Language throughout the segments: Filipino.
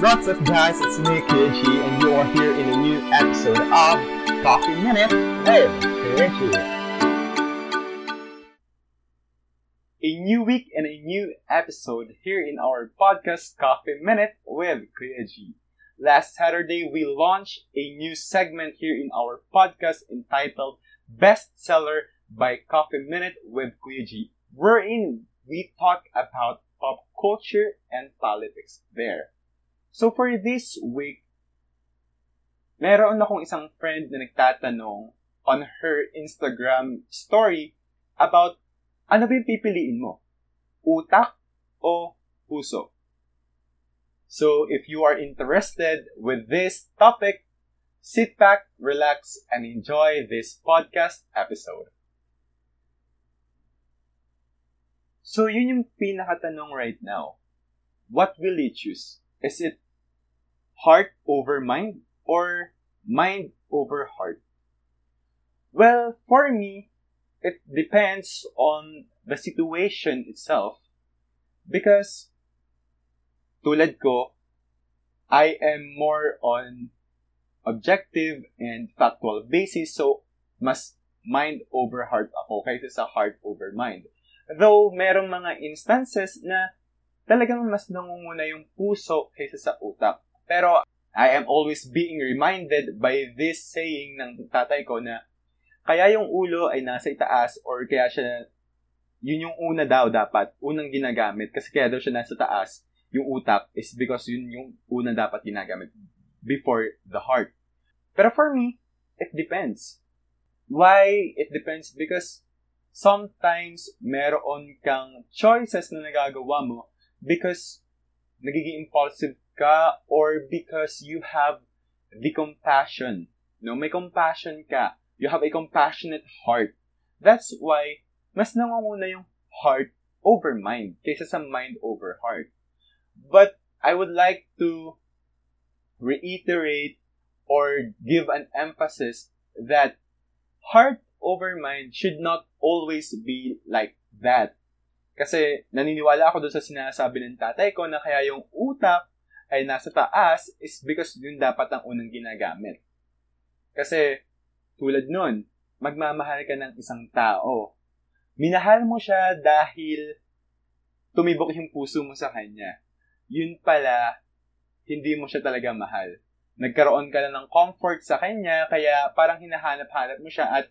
What's up, guys? It's me, Kyoji, and you are here in a new episode of Coffee Minute with Kyoji. A new week and a new episode here in our podcast Coffee Minute with Kyoji. Last Saturday, we launched a new segment here in our podcast entitled Bestseller by Coffee Minute with Kyoji, wherein we talk about pop culture and politics there. So for this week, meron akong isang friend na nagtatanong on her Instagram story about ano ba yung pipiliin mo? Utak o puso? So if you are interested with this topic, sit back, relax, and enjoy this podcast episode. So yun yung pinakatanong right now. What will you choose? Is it heart over mind or mind over heart? Well, for me, it depends on the situation itself because tulad ko, I am more on objective and factual basis so mas mind over heart ako kaysa sa heart over mind. Though merong mga instances na talagang mas nangunguna yung puso kaysa sa utak. Pero I am always being reminded by this saying ng tatay ko na kaya yung ulo ay nasa itaas or kaya siya yun yung una daw dapat, unang ginagamit kasi kaya daw siya nasa taas yung utak is because yun yung una dapat ginagamit before the heart. Pero for me, it depends. Why it depends? Because sometimes meron kang choices na nagagawa mo because nagiging impulsive ka or because you have the compassion. No, may compassion ka. You have a compassionate heart. That's why mas nangunguna yung heart over mind kaysa sa mind over heart. But I would like to reiterate or give an emphasis that heart over mind should not always be like that. Kasi naniniwala ako doon sa sinasabi ng tatay ko na kaya yung utak ay nasa taas is because yun dapat ang unang ginagamit. Kasi tulad nun, magmamahal ka ng isang tao. Minahal mo siya dahil tumibok yung puso mo sa kanya. Yun pala, hindi mo siya talaga mahal. Nagkaroon ka na ng comfort sa kanya, kaya parang hinahanap-hanap mo siya at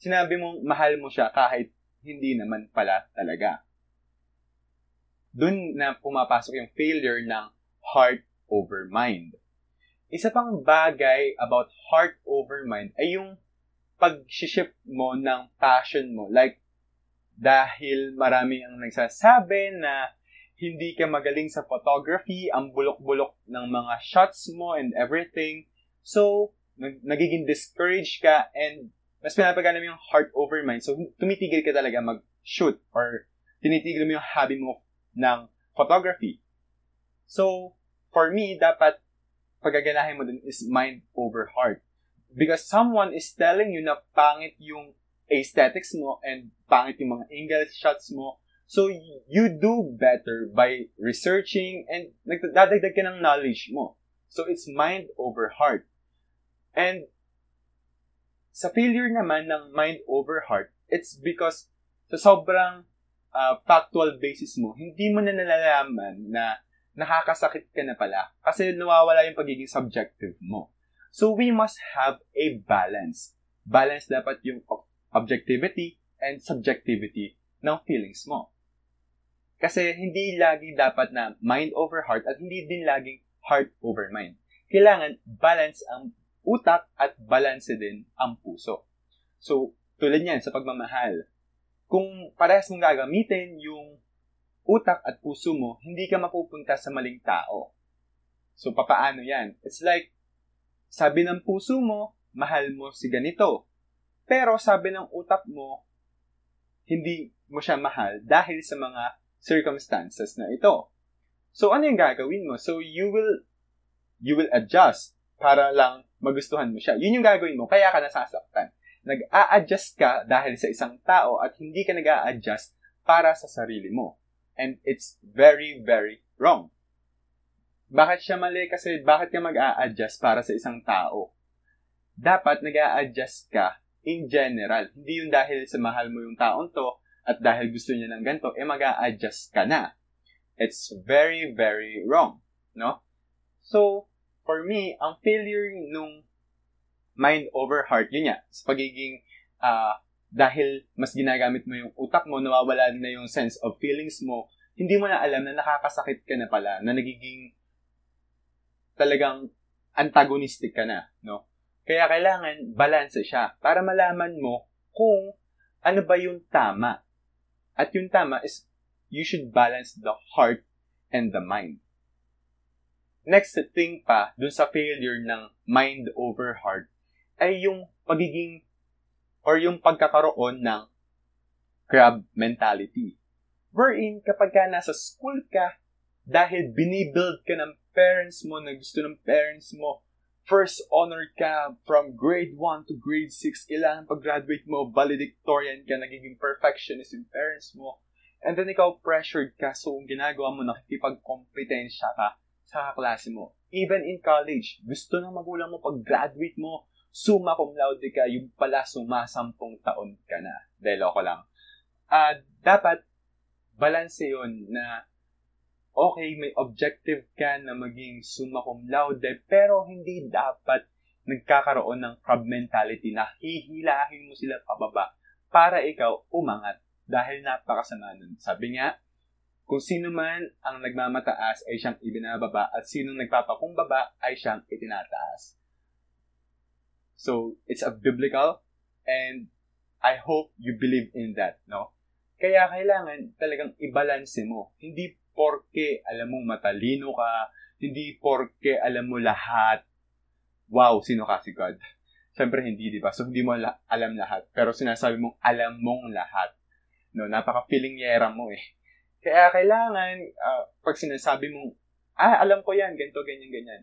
sinabi mong mahal mo siya kahit hindi naman pala talaga dun na pumapasok yung failure ng heart over mind. Isa pang bagay about heart over mind ay yung pag-shift mo ng passion mo. Like, dahil marami ang nagsasabi na hindi ka magaling sa photography, ang bulok-bulok ng mga shots mo and everything. So, nagiging discouraged ka and mas pinapagana mo yung heart over mind. So, tumitigil ka talaga mag-shoot or tinitigil mo yung hobby mo ng photography. So, for me, dapat pagaganahin mo dun is mind over heart. Because someone is telling you na pangit yung aesthetics mo and pangit yung mga angle shots mo. So, you do better by researching and nagdadagdag ka ng knowledge mo. So, it's mind over heart. And sa failure naman ng mind over heart, it's because sa sobrang uh, factual basis mo, hindi mo na nalalaman na nakakasakit ka na pala kasi nawawala yung pagiging subjective mo. So we must have a balance. Balance dapat yung objectivity and subjectivity ng feelings mo. Kasi hindi lagi dapat na mind over heart at hindi din laging heart over mind. Kailangan balance ang utak at balance din ang puso. So, tulad niyan sa pagmamahal, kung parehas mong gagamitin yung utak at puso mo, hindi ka mapupunta sa maling tao. So, papaano yan? It's like, sabi ng puso mo, mahal mo si ganito. Pero sabi ng utak mo, hindi mo siya mahal dahil sa mga circumstances na ito. So, ano yung gagawin mo? So, you will, you will adjust para lang magustuhan mo siya. Yun yung gagawin mo, kaya ka nasasaktan nag-a-adjust ka dahil sa isang tao at hindi ka nag-a-adjust para sa sarili mo. And it's very, very wrong. Bakit siya mali? Kasi bakit ka mag-a-adjust para sa isang tao? Dapat nag adjust ka in general. Hindi yung dahil sa mahal mo yung taon to at dahil gusto niya ng ganito, eh mag adjust ka na. It's very, very wrong. No? So, for me, ang failure nung mind over heart, yun nga, sa pagiging, uh, dahil mas ginagamit mo yung utak mo, nawawala na yung sense of feelings mo, hindi mo na alam na nakakasakit ka na pala, na nagiging talagang antagonistic ka na, no? Kaya kailangan balance siya para malaman mo kung ano ba yung tama. At yung tama is you should balance the heart and the mind. Next thing pa, dun sa failure ng mind over heart, ay yung pagiging or yung pagkakaroon ng crab mentality. Wherein, kapag ka nasa school ka, dahil binibuild ka ng parents mo, na gusto ng parents mo, first honor ka from grade 1 to grade 6, kailangan pag-graduate mo, valedictorian ka, nagiging perfectionist yung parents mo. And then ikaw pressured ka, so ang ginagawa mo, nakikipag-kompetensya ka sa klase mo. Even in college, gusto ng magulang mo pag-graduate mo, summa cum laude ka, yung pala sumasampung taon ka na. Dahil ako lang. Uh, dapat, balance yun na okay, may objective ka na maging summa cum laude, pero hindi dapat nagkakaroon ng crab mentality na hihilahin mo sila pababa para ikaw umangat dahil napakasama nun. Sabi nga, kung sino man ang nagmamataas ay siyang ibinababa at sino nagpapakumbaba ay siyang itinataas. So, it's a biblical and I hope you believe in that, no? Kaya kailangan talagang ibalanse mo. Hindi porke alam mong matalino ka, hindi porke alam mo lahat, wow, sino ka si God? Siyempre hindi, di ba? So hindi mo la- alam lahat. Pero sinasabi mong alam mong lahat. No, napaka-feeling yera mo eh. Kaya kailangan, uh, pag sinasabi mong, ah, alam ko yan, ganito, ganyan, ganyan.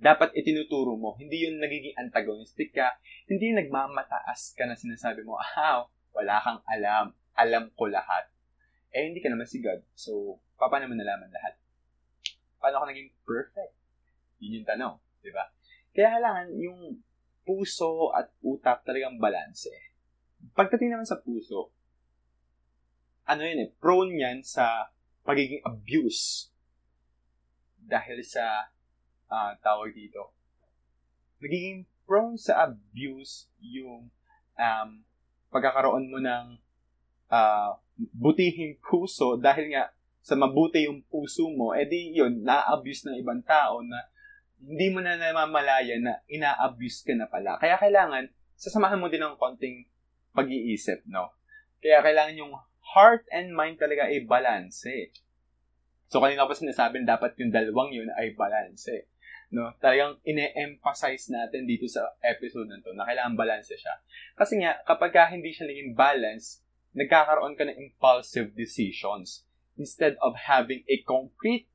Dapat itinuturo mo. Hindi yun nagiging antagonistic ka. Hindi nagmamataas ka na sinasabi mo, ah, wala kang alam. Alam ko lahat eh hindi ka naman si God. So, paano mo nalaman lahat? Paano ka naging perfect? Yun yung tanong, di ba? Kaya kailangan yung puso at utak talagang balanse. Pagdating naman sa puso, ano yun eh, prone yan sa pagiging abuse. Dahil sa uh, tawag dito. Nagiging prone sa abuse yung um, pagkakaroon mo ng uh, butihing puso dahil nga sa mabuti yung puso mo, edi yun, na-abuse ng ibang tao na hindi mo na namamalaya na ina-abuse ka na pala. Kaya kailangan, sasamahan mo din ng konting pag-iisip, no? Kaya kailangan yung heart and mind talaga ay balance. Eh. So, kanina pa sinasabi dapat yung dalawang yun ay balance. Eh. No? Talagang ine-emphasize natin dito sa episode na to na kailangan balance siya. Kasi nga, kapag hindi siya naging balance, nagkakaroon ka ng impulsive decisions instead of having a concrete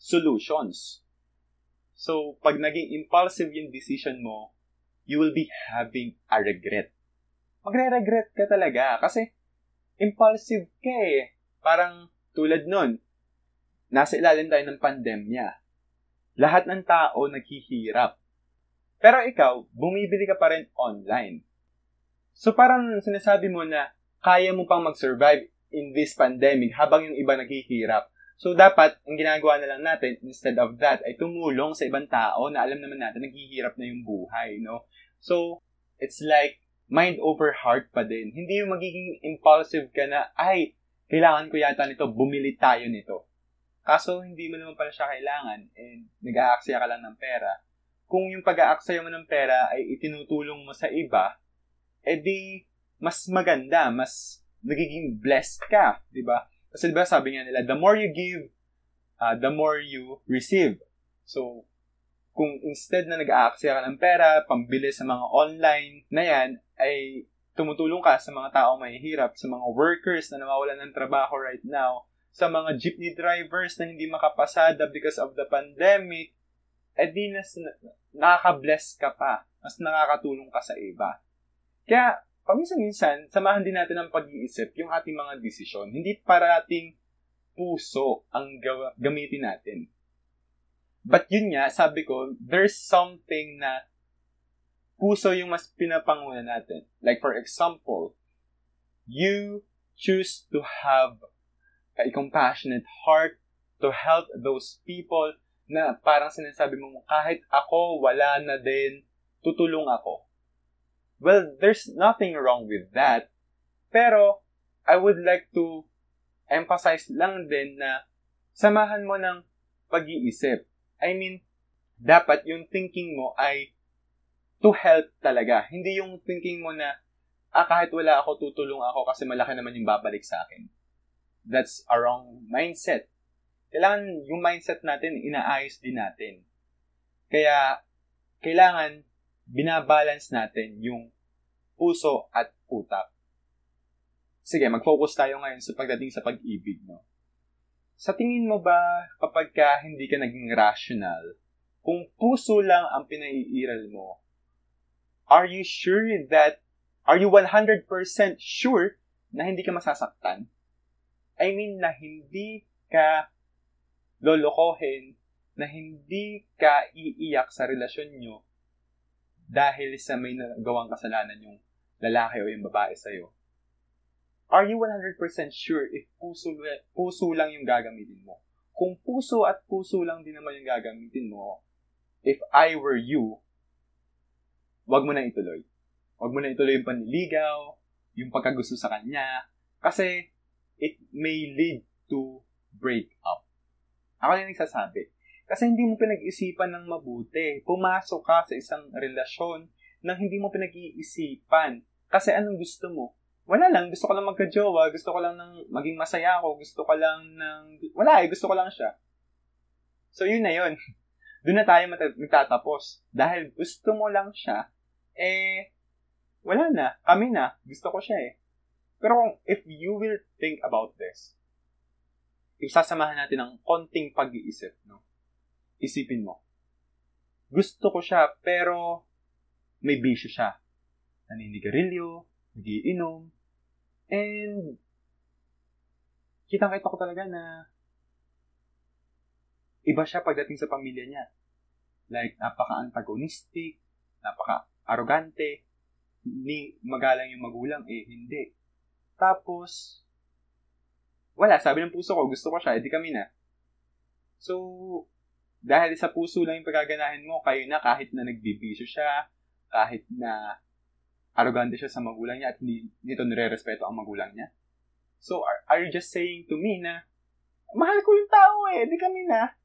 solutions. So, pag naging impulsive yung decision mo, you will be having a regret. Magre-regret ka talaga kasi impulsive ka eh. Parang tulad nun, nasa ilalim tayo ng pandemya. Lahat ng tao naghihirap. Pero ikaw, bumibili ka pa rin online. So parang sinasabi mo na kaya mo pang mag-survive in this pandemic habang yung iba naghihirap. So, dapat, ang ginagawa na lang natin, instead of that, ay tumulong sa ibang tao na alam naman natin, naghihirap na yung buhay, no? So, it's like, mind over heart pa din. Hindi yung magiging impulsive ka na, ay, kailangan ko yata nito, bumili tayo nito. Kaso, hindi mo naman pala siya kailangan, and nag-aaksaya ka lang ng pera. Kung yung pag-aaksaya mo ng pera ay itinutulong mo sa iba, edi, mas maganda, mas nagiging blessed ka, di ba? Kasi di ba sabi nga nila, the more you give, uh, the more you receive. So, kung instead na nag-aaksaya ka ng pera, pambili sa mga online na yan, ay tumutulong ka sa mga taong mahihirap, sa mga workers na nawawalan ng trabaho right now, sa mga jeepney drivers na hindi makapasada because of the pandemic, eh di nas, nakaka-bless ka pa. Mas nakakatulong ka sa iba. Kaya, paminsan-minsan, samahan din natin ng pag-iisip yung ating mga desisyon. Hindi parating puso ang gamitin natin. But yun nga, sabi ko, there's something na puso yung mas pinapanguna natin. Like for example, you choose to have a compassionate heart to help those people na parang sinasabi mo, kahit ako, wala na din, tutulong ako. Well, there's nothing wrong with that. Pero, I would like to emphasize lang din na samahan mo ng pag-iisip. I mean, dapat yung thinking mo ay to help talaga. Hindi yung thinking mo na, ah, kahit wala ako, tutulong ako kasi malaki naman yung babalik sa akin. That's a wrong mindset. Kailangan yung mindset natin, inaayos din natin. Kaya, kailangan binabalance natin yung puso at utak. Sige, mag-focus tayo ngayon sa pagdating sa pag-ibig, no? Sa tingin mo ba, kapag ka hindi ka naging rational, kung puso lang ang pinaiiral mo, are you sure that, are you 100% sure na hindi ka masasaktan? I mean, na hindi ka lolokohin, na hindi ka iiyak sa relasyon nyo dahil sa may nagawang kasalanan yung lalaki o yung babae sa'yo. Are you 100% sure if puso, puso lang yung gagamitin mo? Kung puso at puso lang din naman yung gagamitin mo, if I were you, wag mo na ituloy. Wag mo na ituloy yung panliligaw, yung pagkagusto sa kanya, kasi it may lead to break up. Ako na nagsasabi. Kasi hindi mo pinag-isipan ng mabuti. Pumasok ka sa isang relasyon nang hindi mo pinag-iisipan. Kasi anong gusto mo? Wala lang. Gusto ko lang magka-jowa. Gusto ko lang ng maging masaya ako. Gusto ko lang ng... Wala eh. Gusto ko lang siya. So, yun na yun. Doon na tayo magtatapos. Dahil gusto mo lang siya, eh, wala na. Kami na. Gusto ko siya eh. Pero kung if you will think about this, isasamahan natin ng konting pag-iisip, no? Isipin mo. Gusto ko siya, pero may bisyo siya. Naninigarilyo, nagiinom, and kitang-kita ko talaga na iba siya pagdating sa pamilya niya. Like, napaka-antagonistic, napaka-arrogante, ni magalang yung magulang, eh, hindi. Tapos, wala, sabi ng puso ko, gusto ko siya, edi kami na. So, dahil sa puso lang yung pagaganahin mo, kayo na kahit na nagbibisyo siya, kahit na arrogante siya sa magulang niya at hindi nito nire-respeto ang magulang niya. So, are, are you just saying to me na, mahal ko yung tao eh, di kami na.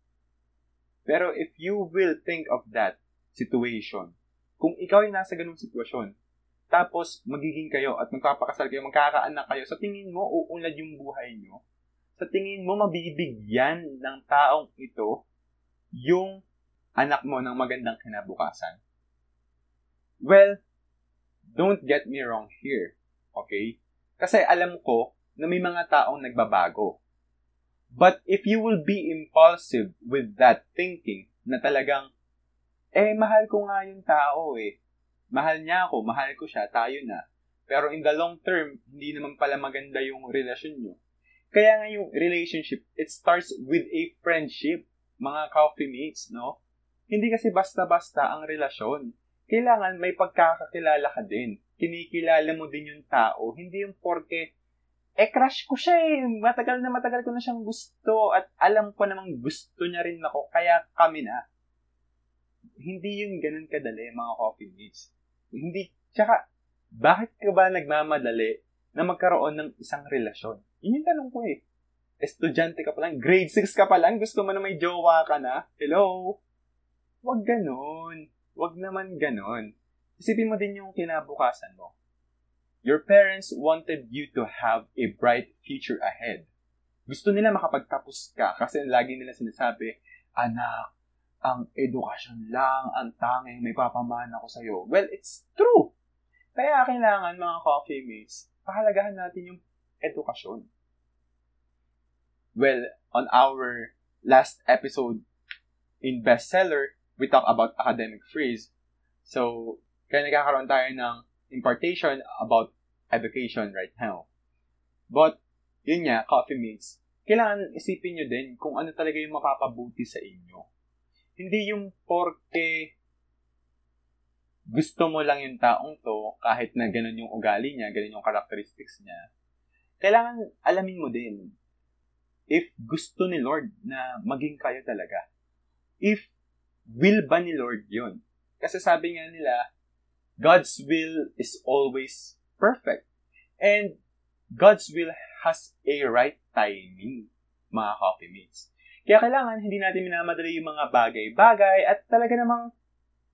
Pero if you will think of that situation, kung ikaw ay nasa ganung sitwasyon, tapos magiging kayo at magpapakasal kayo, magkakaanak kayo, sa tingin mo, uunlad yung buhay nyo. Sa tingin mo, mabibigyan ng taong ito yung anak mo ng magandang kinabukasan. Well, don't get me wrong here. Okay? Kasi alam ko na may mga taong nagbabago. But if you will be impulsive with that thinking na talagang, eh, mahal ko nga yung tao eh. Mahal niya ako, mahal ko siya, tayo na. Pero in the long term, hindi naman pala maganda yung relasyon nyo. Kaya nga yung relationship, it starts with a friendship, mga coffee mates, no? Hindi kasi basta-basta ang relasyon. Kailangan may pagkakakilala ka din. Kinikilala mo din yung tao. Hindi yung porke eh, crush ko siya eh. Matagal na matagal ko na siyang gusto at alam ko namang gusto niya rin ako, kaya kami na. Hindi yung ganun kadali, mga coffee mates. Hindi, tsaka, bakit ka ba nagmamadali na magkaroon ng isang relasyon? Yun yung tanong ko eh. Estudyante ka pa lang, grade 6 ka pa lang, gusto mo na may jowa ka na? Hello? Huwag ganun. Huwag naman ganun. Isipin mo din yung kinabukasan mo Your parents wanted you to have a bright future ahead. Gusto nila makapagtapos ka kasi lagi nila sinasabi, Anak, ang edukasyon lang ang tanging may papamana ko sa'yo. Well, it's true. Kaya kailangan mga coffee mates, pahalagahan natin yung edukasyon. Well, on our last episode in bestseller, we talk about academic freeze. So, kaya nagkakaroon tayo ng impartation about education right now. But, yun nga, coffee mates, kailangan isipin nyo din kung ano talaga yung makapabuti sa inyo. Hindi yung porke gusto mo lang yung taong to, kahit na ganun yung ugali niya, ganun yung characteristics niya, kailangan alamin mo din if gusto ni Lord na maging kayo talaga. If will ba ni Lord yun? Kasi sabi nga nila, God's will is always perfect. And God's will has a right timing, mga coffee mates. Kaya kailangan hindi natin minamadali yung mga bagay-bagay at talaga namang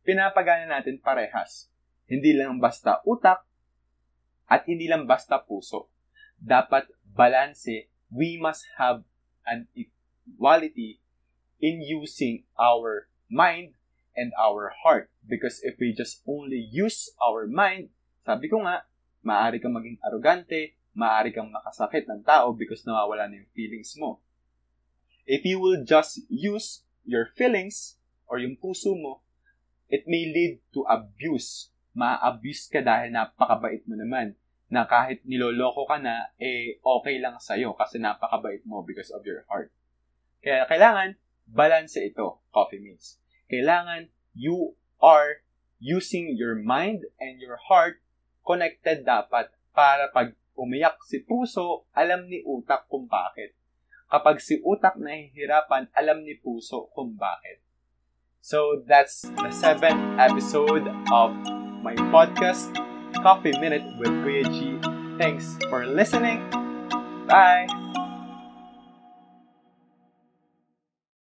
pinapagana natin parehas. Hindi lang basta utak at hindi lang basta puso. Dapat balanse. We must have an equality in using our mind and our heart. Because if we just only use our mind, sabi ko nga, maaari kang maging arrogante, maaari kang makasakit ng tao because nawawala na yung feelings mo. If you will just use your feelings or yung puso mo, it may lead to abuse. Ma-abuse ka dahil napakabait mo naman. Na kahit niloloko ka na, eh okay lang sa'yo kasi napakabait mo because of your heart. Kaya kailangan, balance ito, coffee mates. Kailangan you are using your mind and your heart connected dapat para pag umiyak si puso, alam ni utak kung bakit. Kapag si utak nahihirapan, alam ni puso kung bakit. So that's the seventh episode of my podcast, Coffee Minute with Kuya G. Thanks for listening. Bye!